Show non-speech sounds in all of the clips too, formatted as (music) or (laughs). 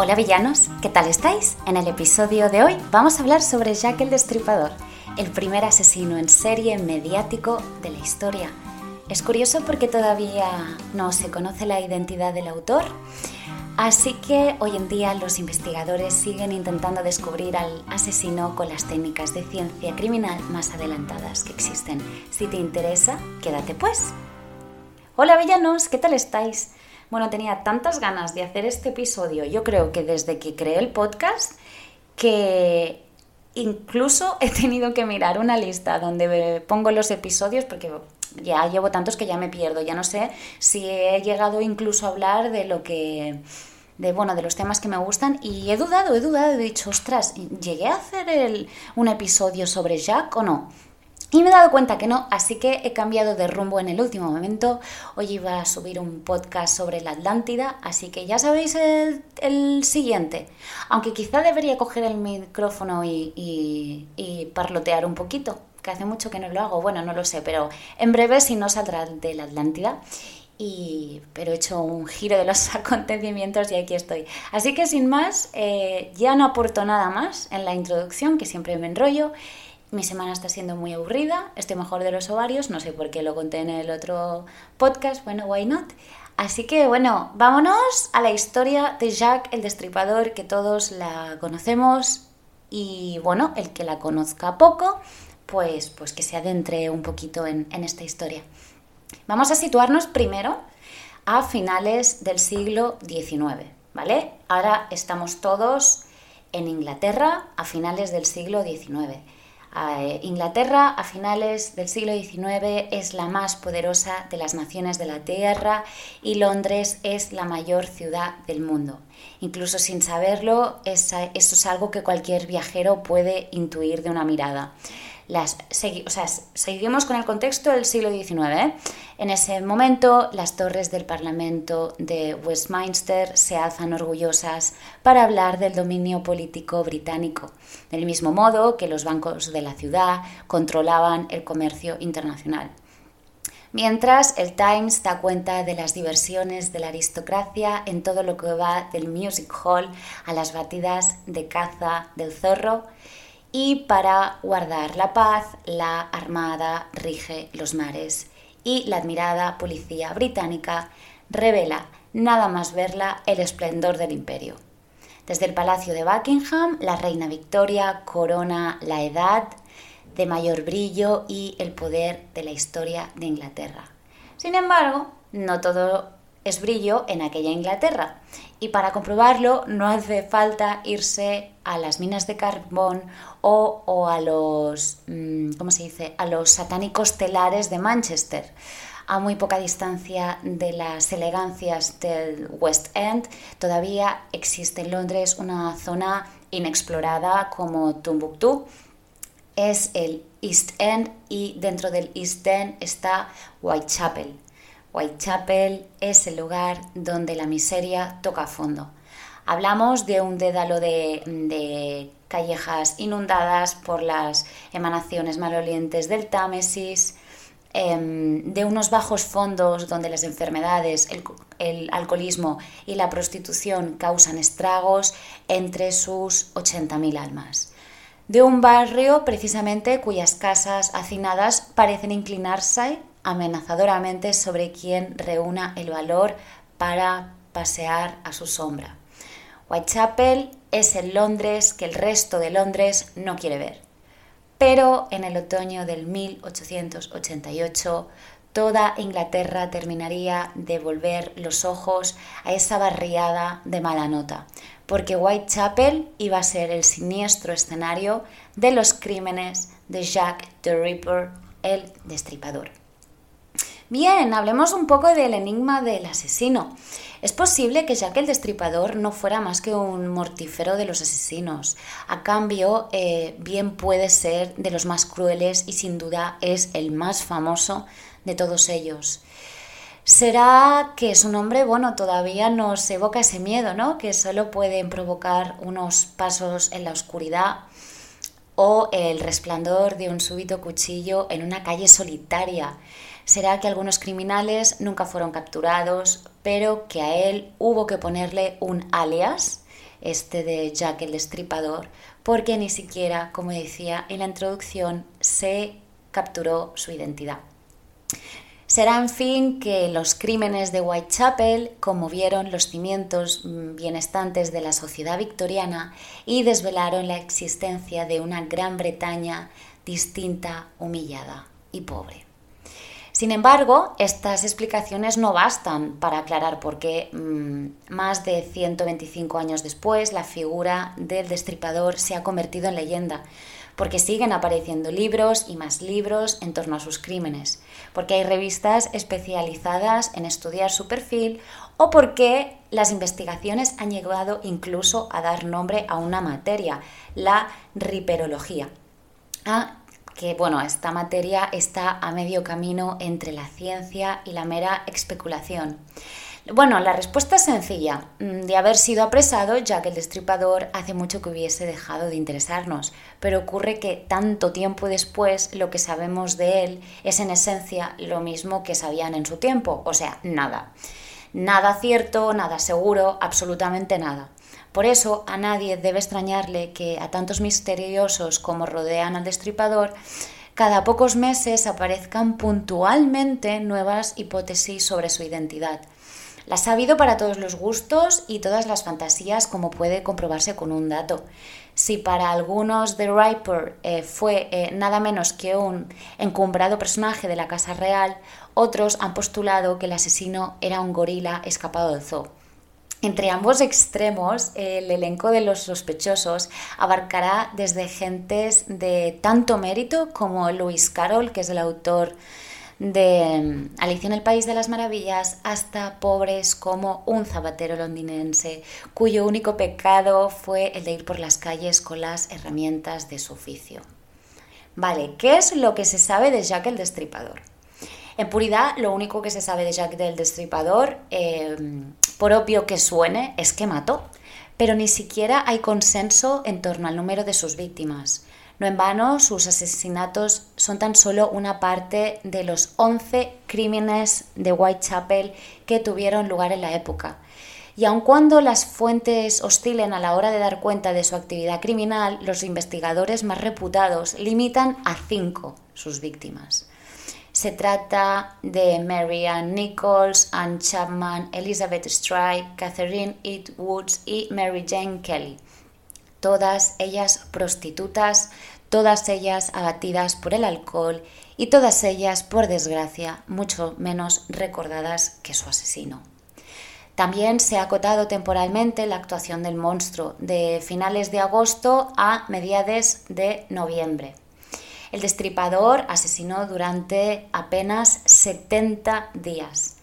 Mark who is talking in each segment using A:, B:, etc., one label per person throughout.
A: Hola villanos, ¿qué tal estáis? En el episodio de hoy vamos a hablar sobre Jack el Destripador, el primer asesino en serie mediático de la historia. Es curioso porque todavía no se conoce la identidad del autor, así que hoy en día los investigadores siguen intentando descubrir al asesino con las técnicas de ciencia criminal más adelantadas que existen. Si te interesa, quédate pues. Hola villanos, ¿qué tal estáis? Bueno, tenía tantas ganas de hacer este episodio, yo creo que desde que creé el podcast, que incluso (laughs) he tenido que mirar una lista donde pongo los episodios porque ya llevo tantos que ya me pierdo, ya no sé si he llegado incluso a hablar de lo que de bueno, de los temas que me gustan y he dudado, he dudado, he dicho, ostras, ¿llegué a hacer el, un episodio sobre Jack o no? Y me he dado cuenta que no, así que he cambiado de rumbo en el último momento. Hoy iba a subir un podcast sobre la Atlántida, así que ya sabéis el, siguiente. Aunque quizá debería coger el micrófono y, y, parlotear un poquito, que hace mucho que no lo hago. Bueno, no lo sé, pero en breve si no saldrá de la Atlántida. Y, pero he hecho un giro de los (laughs) acontecimientos y aquí estoy. Así que sin más, eh, ya no aporto nada más en la introducción, que siempre me enrollo. Mi semana está siendo muy aburrida, estoy mejor de los ovarios, no sé por qué lo conté en el otro podcast, bueno, why not. Así que bueno, vámonos a la historia de Jack el Destripador, que todos la conocemos y bueno, el que la conozca poco, pues, pues que se adentre un poquito en, en esta historia. Vamos a situarnos primero a finales del siglo XIX, ¿vale? Ahora estamos todos en Inglaterra a finales del siglo XIX. Inglaterra a finales del siglo XIX es la más poderosa de las naciones de la Tierra y Londres es la mayor ciudad del mundo. Incluso sin saberlo, eso es algo que cualquier viajero puede intuir de una mirada seguimos con el contexto del siglo XIX. ¿eh? En ese momento, las torres del Parlamento de Westminster se alzan orgullosas para hablar del dominio político británico, del mismo modo que los bancos de la ciudad controlaban el comercio internacional. Mientras el Times da cuenta de las diversiones de la aristocracia en todo lo que va del music hall a las batidas de caza del zorro y para guardar la paz la Armada rige los mares y la admirada policía británica revela, nada más verla, el esplendor del imperio. Desde el Palacio de Buckingham, la reina Victoria corona la edad de mayor brillo y el poder de la historia de Inglaterra. Sin embargo, no todo es brillo en aquella Inglaterra. Y para comprobarlo no hace falta irse a las minas de carbón o, a los, mm, ¿cómo se dice?, a los satánicos telares de Manchester. A muy poca distancia de las elegancias del West End, todavía existe en Londres una zona inexplorada como Tumbuktu. Es el East End y dentro del East End está Whitechapel Whitechapel es el lugar donde la miseria toca fondo. Hablamos de un dédalo de, callejas inundadas por las emanaciones malolientes del Támesis, em, de unos bajos fondos donde las enfermedades, el, el, alcoholismo y la prostitución causan estragos entre sus 80.000 almas. De un barrio precisamente cuyas casas hacinadas parecen inclinarse amenazadoramente sobre quien reúna el valor para pasear a su sombra. Whitechapel es el Londres que el resto de Londres no quiere ver. Pero en el otoño del 1888 toda Inglaterra terminaría de volver los ojos a esa barriada de mala nota, porque Whitechapel iba a ser el siniestro escenario de los crímenes de Jack the Ripper, el destripador. Bien, hablemos un poco del enigma del asesino. Es posible que Jack el Destripador no fuera más que un mortífero de los asesinos. A cambio, eh, bien puede ser de los más crueles y sin duda es el más famoso de todos ellos. ¿Será que su nombre, bueno, todavía nos evoca ese miedo, ¿no? Que solo pueden provocar unos pasos en la oscuridad o el resplandor de un súbito cuchillo en una calle solitaria será que algunos criminales nunca fueron capturados, pero que a él hubo que ponerle un alias este de Jack el Destripador, porque ni siquiera, como decía en la introducción, se capturó su identidad. Será, en fin, que los crímenes de Whitechapel conmovieron los cimientos bienestantes de la sociedad victoriana y desvelaron la existencia de una Gran Bretaña distinta, humillada y pobre. Sin embargo, estas explicaciones no bastan para aclarar por qué mm, más de 125 años después la figura del destripador se ha convertido en leyenda, porque siguen apareciendo libros y más libros en torno a sus crímenes, porque hay revistas especializadas en estudiar su perfil o porque las investigaciones han llegado incluso a dar nombre a una materia, la riperología. Ah, que bueno, esta materia está a medio camino entre la ciencia y la mera especulación. Bueno, la respuesta es sencilla. Mm, de haber sido apresado, ya que el destripador hace mucho que hubiese dejado de interesarnos, pero ocurre que tanto tiempo después lo que sabemos de él es en esencia lo mismo que sabían en su tiempo, o sea, nada. Nada cierto, nada seguro, absolutamente nada. Por eso a nadie debe extrañarle que a tantos misteriosos como rodean al destripador, cada pocos meses aparezcan puntualmente nuevas hipótesis sobre su identidad. Las ha habido para todos los gustos y todas las fantasías, como puede comprobarse con un dato. Si para algunos The Riper eh, fue eh, nada menos que un encumbrado personaje de la Casa Real, otros han postulado que el asesino era un gorila escapado del zoo. Entre ambos extremos, el elenco de los sospechosos abarcará desde gentes de tanto mérito como Lewis Carroll, que es el autor de mm, Alicia en el País de las Maravillas, hasta pobres como un zapatero londinense, cuyo único pecado fue el de ir por las calles con las herramientas de su oficio. Vale, ¿qué es lo que se sabe de Jack el Destripador? En puridad, lo único que se sabe de Jack el Destripador eh, por obvio que suene, es que mató, pero ni siquiera hay consenso en torno al número de sus víctimas. No en vano, sus asesinatos son tan solo una parte de los 11 crímenes de Whitechapel que tuvieron lugar en la época. Y aun cuando las fuentes oscilen a la hora de dar cuenta de su actividad criminal, los investigadores más reputados limitan a cinco sus víctimas. Se trata de Mary Ann Nichols, Anne Chapman, Elizabeth Strike, Catherine Eat Woods y Mary Jane Kelly. Todas ellas prostitutas, todas ellas abatidas por el alcohol y todas ellas, por desgracia, mucho menos recordadas que su asesino. También se ha acotado temporalmente la actuación del monstruo de finales de agosto a mediados de noviembre. El destripador asesinó durante apenas 70 días,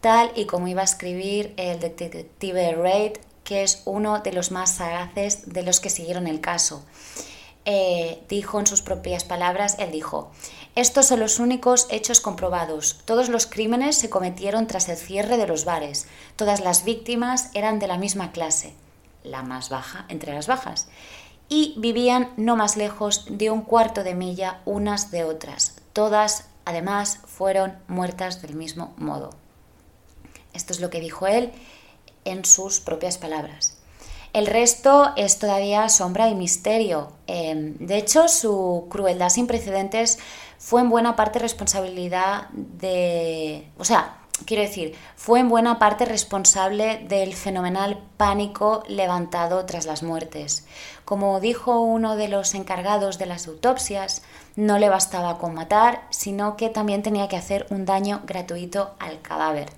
A: tal y como iba a escribir el detective Reid, que es uno de los más sagaces de los que siguieron el caso. Eh, dijo en sus propias palabras, él dijo, estos son los únicos hechos comprobados. Todos los crímenes se cometieron tras el cierre de los bares. Todas las víctimas eran de la misma clase, la más baja entre las bajas y vivían no más lejos de un cuarto de milla unas de otras. Todas, además, fueron muertas del mismo modo. Esto es lo que dijo él en sus propias palabras. El resto es todavía sombra y misterio. Em, de hecho, su crueldad sin precedentes fue en buena parte responsabilidad de... O sea, quiero decir, fue en buena parte responsable del fenomenal pánico levantado tras las muertes. Como dijo uno de los encargados de las autopsias, no le bastaba con matar, sino que también tenía que hacer un daño gratuito al cadáver.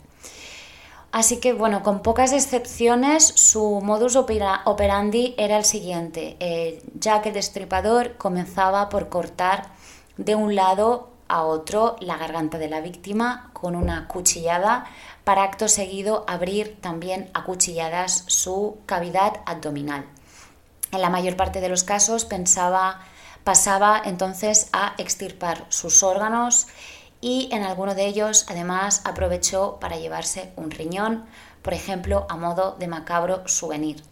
A: Así que, bueno, con pocas excepciones, su modus operandi era el siguiente. Eh, que el destripador comenzaba por cortar de un lado a otro la garganta de la víctima con una cuchillada para acto seguido abrir también a cuchilladas su cavidad abdominal. En la mayor parte de los casos pensaba, pasaba entonces a extirpar sus órganos y en alguno de ellos además aprovechó para llevarse un riñón, por ejemplo, a modo de macabro souvenir.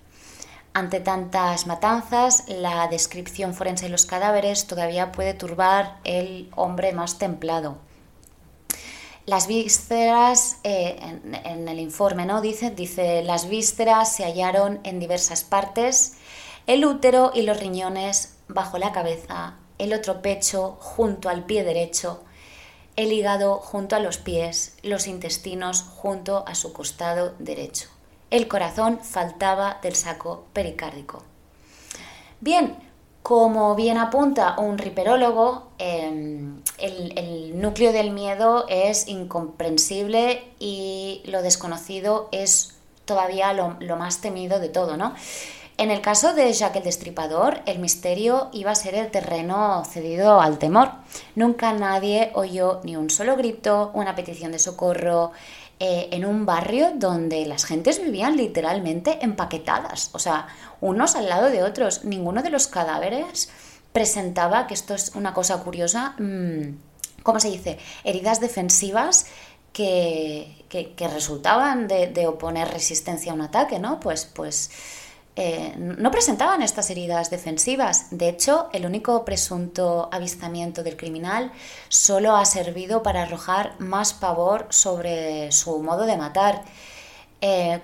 A: Ante tantas matanzas, la descripción forense de los cadáveres todavía puede turbar el hombre más templado. Las vísceras, eh, en, el informe, ¿no? Dice, dice, las vísceras se hallaron en diversas partes, el útero y los riñones bajo la cabeza, el otro pecho junto al pie derecho, el hígado junto a los pies, los intestinos junto a su costado derecho. El corazón faltaba del saco pericárdico. Bien, como bien apunta un riperólogo, em, el, núcleo del miedo es incomprensible y lo desconocido es todavía lo, más temido de todo, ¿no? En el caso de Jack el Destripador, el misterio iba a ser el terreno cedido al temor. Nunca nadie oyó ni un solo grito, una petición de socorro, eh, en un barrio donde las gentes vivían literalmente empaquetadas, o sea, unos al lado de otros. Ninguno de los cadáveres presentaba, que esto es una cosa curiosa, mm, ¿cómo se dice? Heridas defensivas que, resultaban de, de, oponer resistencia a un ataque, ¿no? Pues, pues eh, no presentaban estas heridas defensivas. De hecho, el único presunto avistamiento del criminal solo ha servido para arrojar más pavor sobre su modo de matar. Eh,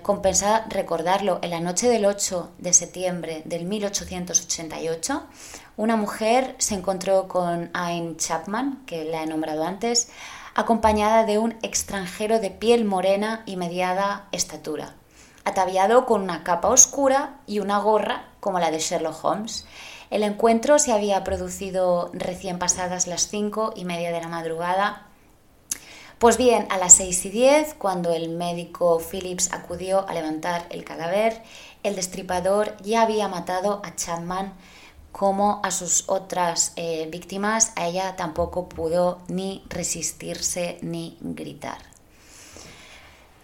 A: recordarlo, en la noche del 8 de septiembre del 1888, una mujer se encontró con Ayn Chapman, que la he nombrado antes, acompañada de un extranjero de piel morena y mediada estatura ataviado con una capa oscura y una gorra como la de Sherlock Holmes. El encuentro se había producido recién pasadas las cinco y media de la madrugada. Pues bien, a las seis y diez, cuando el médico Phillips acudió a levantar el cadáver, el destripador ya había matado a Chapman como a sus otras eh, víctimas. A ella tampoco pudo ni resistirse ni gritar.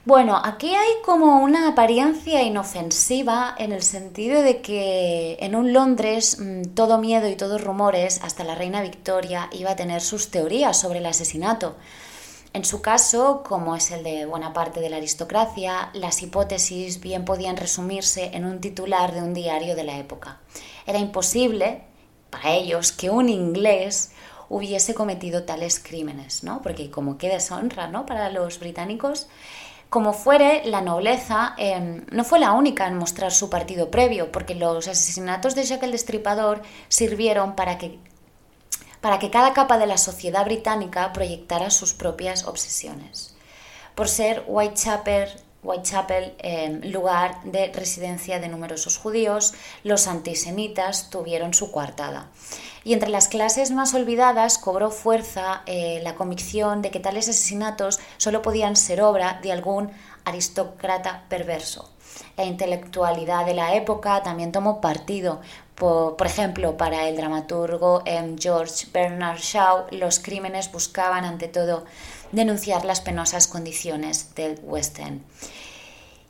A: Bueno, aquí hay como una apariencia inofensiva en el sentido de que en un Londres mm, todo miedo y todos rumores, hasta la reina Victoria iba a tener sus teorías sobre el asesinato. En su caso, como es el de buena parte de la aristocracia, las hipótesis bien podían resumirse en un titular de un diario de la época. Era imposible para ellos que un inglés hubiese cometido tales crímenes, ¿no? Porque como qué deshonra, ¿no? Para los británicos como fuere, la nobleza em, no fue la única en mostrar su partido previo, porque los asesinatos de Jack el Destripador sirvieron para que, para que cada capa de la sociedad británica proyectara sus propias obsesiones. Por ser Whitechapel, Whitechapel em, lugar de residencia de numerosos judíos, los antisemitas tuvieron su coartada. Y entre las clases más olvidadas cobró fuerza eh, la convicción de que tales asesinatos solo podían ser obra de algún aristócrata perverso. La intelectualidad de la época también tomó partido. Por, ejemplo, para el dramaturgo em, George Bernard Shaw, los crímenes buscaban ante todo denunciar las penosas condiciones del West End.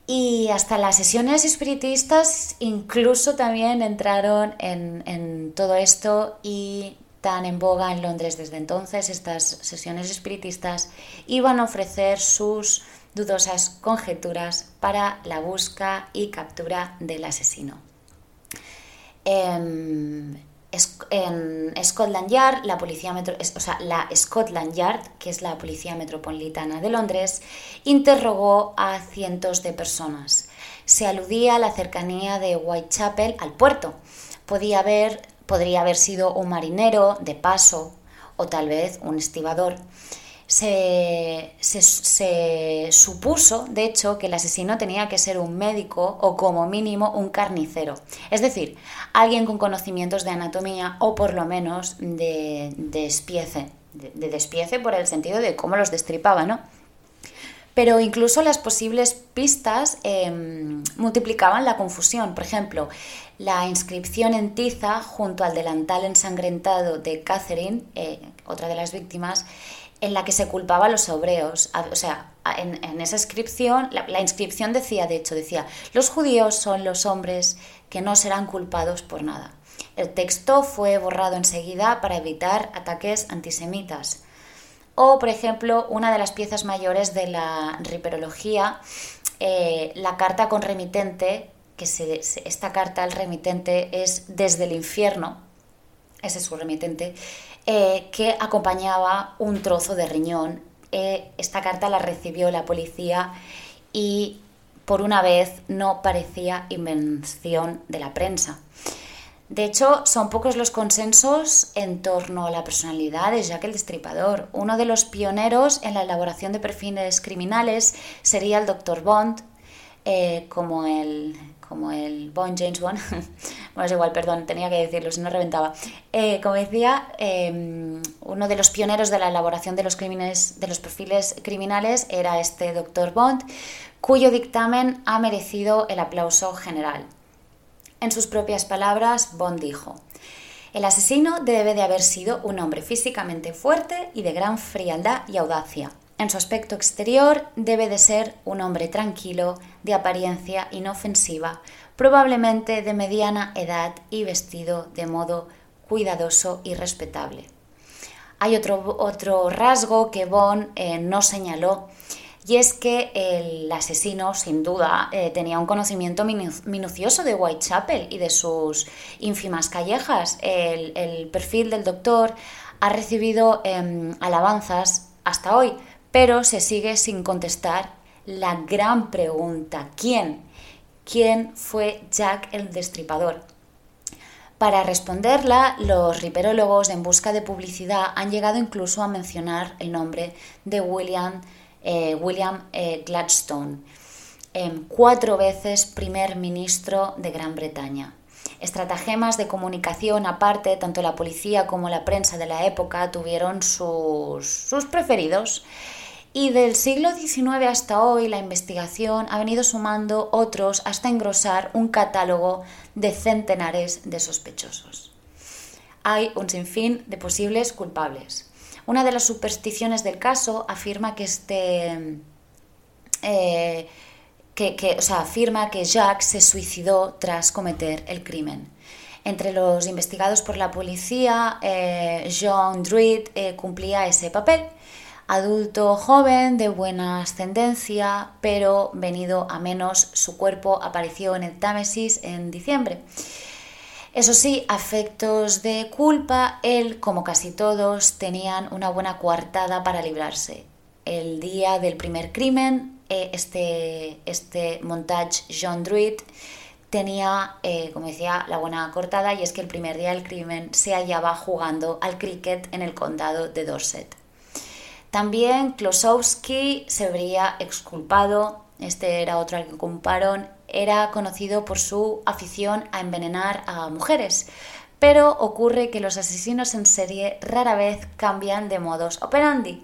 A: Y hasta las sesiones espiritistas incluso también entraron en, todo esto y tan en boga en Londres desde entonces, estas sesiones espiritistas iban a ofrecer sus dudosas conjeturas para la busca y captura del asesino. Em, en Scotland Yard, la policía metro, o sea, la Scotland Yard, que es la policía metropolitana de Londres, interrogó a cientos de personas. Se aludía a la cercanía de Whitechapel al puerto. Podía haber, podría haber sido un marinero de paso o tal vez un estibador se, supuso, de hecho, que el asesino tenía que ser un médico o como mínimo un carnicero. Es decir, alguien con conocimientos de anatomía o por lo menos de, despiece. De, despiece por el sentido de cómo los destripaba, ¿no? Pero incluso las posibles pistas em, multiplicaban la confusión. Por ejemplo, la inscripción en tiza junto al delantal ensangrentado de Catherine, eh, otra de las víctimas, en la que se culpaba a los hebreos. O sea, en, esa inscripción, la, inscripción decía, de hecho, decía, los judíos son los hombres que no serán culpados por nada. El texto fue borrado enseguida para evitar ataques antisemitas. O, por ejemplo, una de las piezas mayores de la riperología, eh, la carta con remitente, que esta carta al remitente es desde el infierno, ese es su remitente, eh, que acompañaba un trozo de riñón eh, esta carta la recibió la policía y por una vez no parecía invención de la prensa. De hecho, son pocos los consensos en torno a la personalidad de Jack el Destripador. Uno de los pioneros en la elaboración de perfiles criminales sería el Dr. Bond, eh, como el como el Bond James Bond. (laughs) bueno, es igual, perdón, tenía que decirlo, si no reventaba. Eh, como decía, em, uno de los pioneros de la elaboración de los crímenes, de los perfiles criminales, era este Dr. Bond, cuyo dictamen ha merecido el aplauso general. En sus propias palabras, Bond dijo, el asesino debe de haber sido un hombre físicamente fuerte y de gran frialdad y audacia. En su aspecto exterior debe de ser un hombre tranquilo, de apariencia inofensiva, probablemente de mediana edad y vestido de modo cuidadoso y respetable. Hay otro, otro rasgo que Bond eh, no señaló y es que el asesino, sin duda, eh, tenía un conocimiento minucioso de Whitechapel y de sus ínfimas callejas. El, perfil del doctor ha recibido em, alabanzas hasta hoy, pero se sigue sin contestar la gran pregunta, ¿quién? ¿Quién fue Jack el Destripador? Para responderla, los riperólogos en busca de publicidad han llegado incluso a mencionar el nombre de William eh, William eh, Gladstone, em, cuatro veces primer ministro de Gran Bretaña. Estratagemas de comunicación aparte, tanto la policía como la prensa de la época tuvieron sus, sus preferidos. Y del siglo XIX hasta hoy la investigación ha venido sumando otros hasta engrosar un catálogo de centenares de sospechosos. Hay un sinfín de posibles culpables. Una de las supersticiones del caso afirma que este. Eh, que, afirma que Jack se suicidó tras cometer el crimen. Entre los investigados por la policía, eh, John Druid eh, cumplía ese papel. Adulto joven, de buena ascendencia, pero venido a menos, su cuerpo apareció en el Támesis en diciembre. Eso sí, afectos de culpa, él, como casi todos, tenían una buena coartada para librarse. El día del primer crimen, eh, este, este montage John Druid tenía, eh, como decía, la buena cortada y es que el primer día del crimen se hallaba jugando al cricket en el condado de Dorset. También Klosowski se habría exculpado, este era otro al que culparon, era conocido por su afición a envenenar a mujeres, pero ocurre que los asesinos en serie rara vez cambian de modus operandi.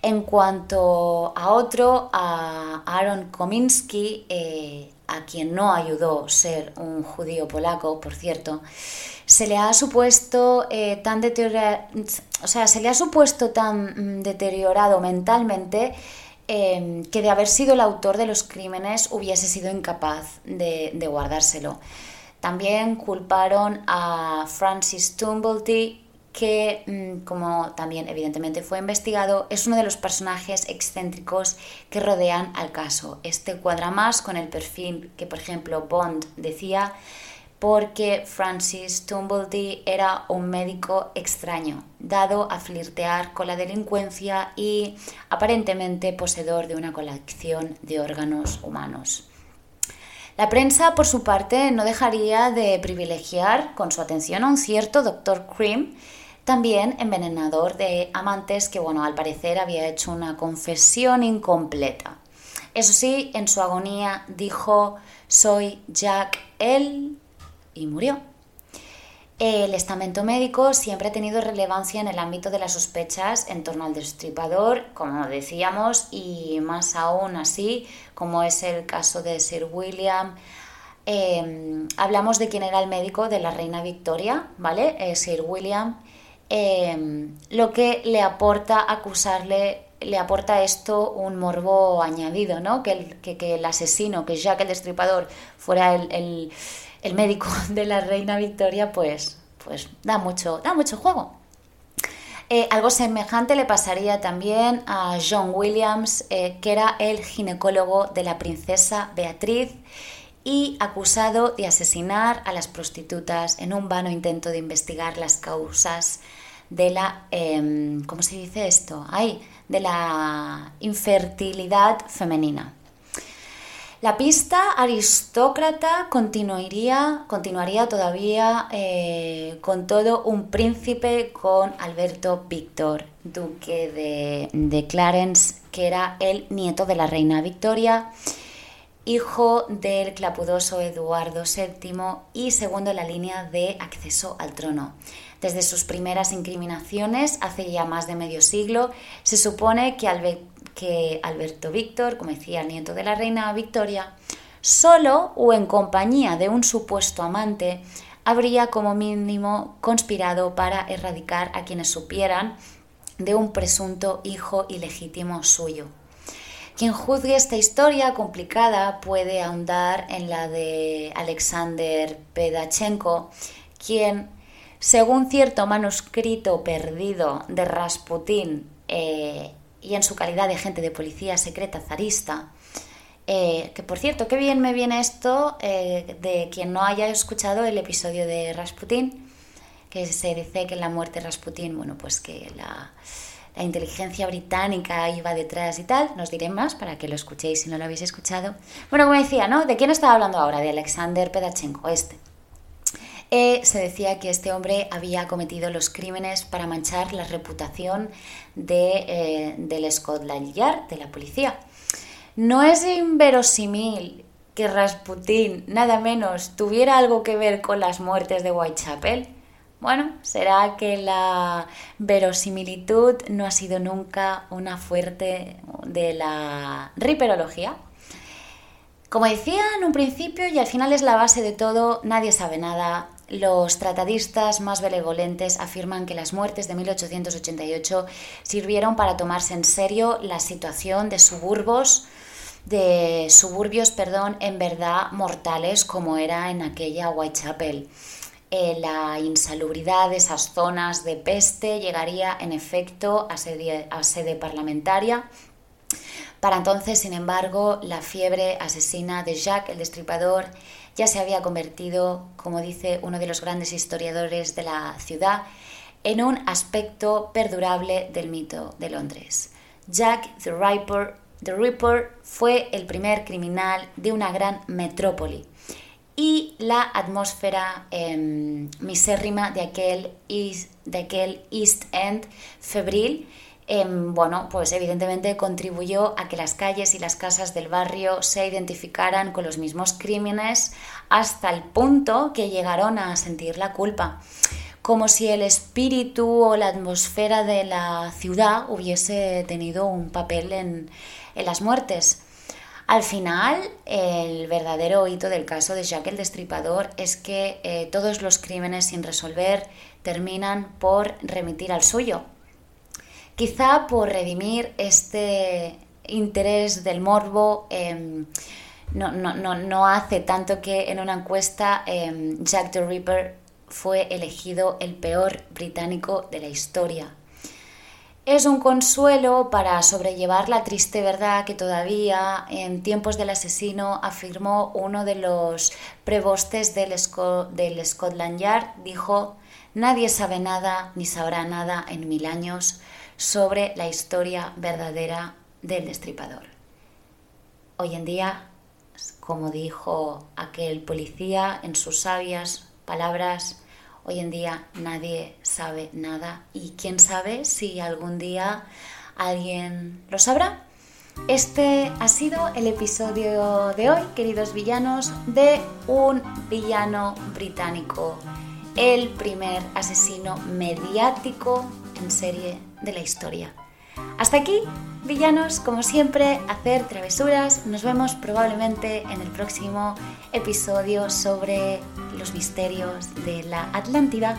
A: En cuanto a otro, a Aaron Kominski, eh, a quien no ayudó ser un judío polaco, por cierto, se le ha supuesto eh, tan deteriorado, o sea, se le ha supuesto tan mm, deteriorado mentalmente Em, que de haber sido el autor de los crímenes hubiese sido incapaz de, guardárselo. También culparon a Francis Tumblety, que, mm, como también evidentemente fue investigado, es uno de los personajes excéntricos que rodean al caso. Este cuadra más con el perfil que, por ejemplo, Bond decía porque Francis Tumblety era un médico extraño, dado a flirtear con la delincuencia y aparentemente poseedor de una colección de órganos humanos. La prensa, por su parte, no dejaría de privilegiar con su atención a un cierto Dr. Cream, también envenenador de amantes que, bueno, al parecer había hecho una confesión incompleta. Eso sí, en su agonía dijo, soy Jack el y murió. El estamento médico siempre ha tenido relevancia en el ámbito de las sospechas en torno al destripador, como decíamos, y más aún así, como es el caso de Sir William. Em, hablamos de quién era el médico de la reina Victoria, ¿vale? Eh, Sir William. Em, lo que le aporta acusarle, le aporta esto un morbo añadido, ¿no? Que el, que, el asesino, que Jack el destripador, fuera el el médico (laughs) de la reina Victoria, pues, pues da, mucho, da mucho juego. Eh, algo semejante le pasaría también a John Williams, eh, que era el ginecólogo de la princesa Beatriz y acusado de asesinar a las prostitutas en un vano intento de investigar las causas de la, em, ¿cómo se dice esto? Ay, de la infertilidad femenina. La pista aristócrata continuaría, continuaría todavía eh, con todo un príncipe con Alberto Víctor, duque de, de Clarence, que era el nieto de la reina Victoria, hijo del clapudoso Eduardo VII y segundo en la línea de acceso al trono. Desde sus primeras incriminaciones, hace ya más de medio siglo, se supone que, que Alberto Víctor, como decía el nieto de la reina Victoria, solo o en compañía de un supuesto amante, habría como mínimo conspirado para erradicar a quienes supieran de un presunto hijo ilegítimo suyo. Quien juzgue esta historia complicada puede ahondar en la de Alexander Pedachenko, quien, según cierto manuscrito perdido de Rasputín eh, y en su calidad de agente de policía secreta zarista, eh, que por cierto, qué bien me viene esto eh, de quien no haya escuchado el episodio de Rasputín, que se dice que la muerte de Rasputín, bueno, pues que la, la inteligencia británica iba detrás y tal, nos diré más para que lo escuchéis si no lo habéis escuchado. Bueno, como decía, ¿no? ¿De quién estaba hablando ahora? De Alexander Pedachenko, este. Eh, se decía que este hombre había cometido los crímenes para manchar la reputación de, eh, del Scotland Yard, de la policía. No es inverosímil que Rasputin, nada menos, tuviera algo que ver con las muertes de Whitechapel. Bueno, será que la verosimilitud no ha sido nunca una fuerte de la riperología. Como decía en un principio y al final es la base de todo, nadie sabe nada, los tratadistas más benevolentes afirman que las muertes de 1888 sirvieron para tomarse en serio la situación de suburbos de suburbios, perdón, en verdad mortales como era en aquella Whitechapel. Eh, la insalubridad de esas zonas de peste llegaría en efecto a a sede parlamentaria para entonces, sin embargo, la fiebre asesina de Jacques el Destripador ya se había convertido, como dice uno de los grandes historiadores de la ciudad, en un aspecto perdurable del mito de Londres. Jack the Ripper, the Ripper fue el primer criminal de una gran metrópoli y la atmósfera em, misérrima de aquel, de aquel East End febril Em, bueno, pues evidentemente contribuyó a que las calles y las casas del barrio se identificaran con los mismos crímenes hasta el punto que llegaron a sentir la culpa, como si el espíritu o la atmósfera de la ciudad hubiese tenido un papel en, las muertes. Al final, el verdadero hito del caso de Jack el Destripador es que eh, todos los crímenes sin resolver terminan por remitir al suyo, Quizá por redimir este interés del morbo, em, no, hace tanto que en una encuesta em, Jack the Ripper fue elegido el peor británico de la historia. Es un consuelo para sobrellevar la triste verdad que todavía en tiempos del asesino afirmó uno de los prebostes del, del Scotland Yard, dijo, nadie sabe nada ni sabrá nada en mil años sobre la historia verdadera del destripador. Hoy en día, como dijo aquel policía en sus sabias palabras, hoy en día nadie sabe nada y quién sabe si algún día alguien lo sabrá. Este ha sido el episodio de hoy, queridos villanos, de un villano británico, el primer asesino mediático en serie de la historia. Hasta aquí, villanos, como siempre, hacer travesuras. Nos vemos probablemente en el próximo episodio sobre los misterios de la Atlántida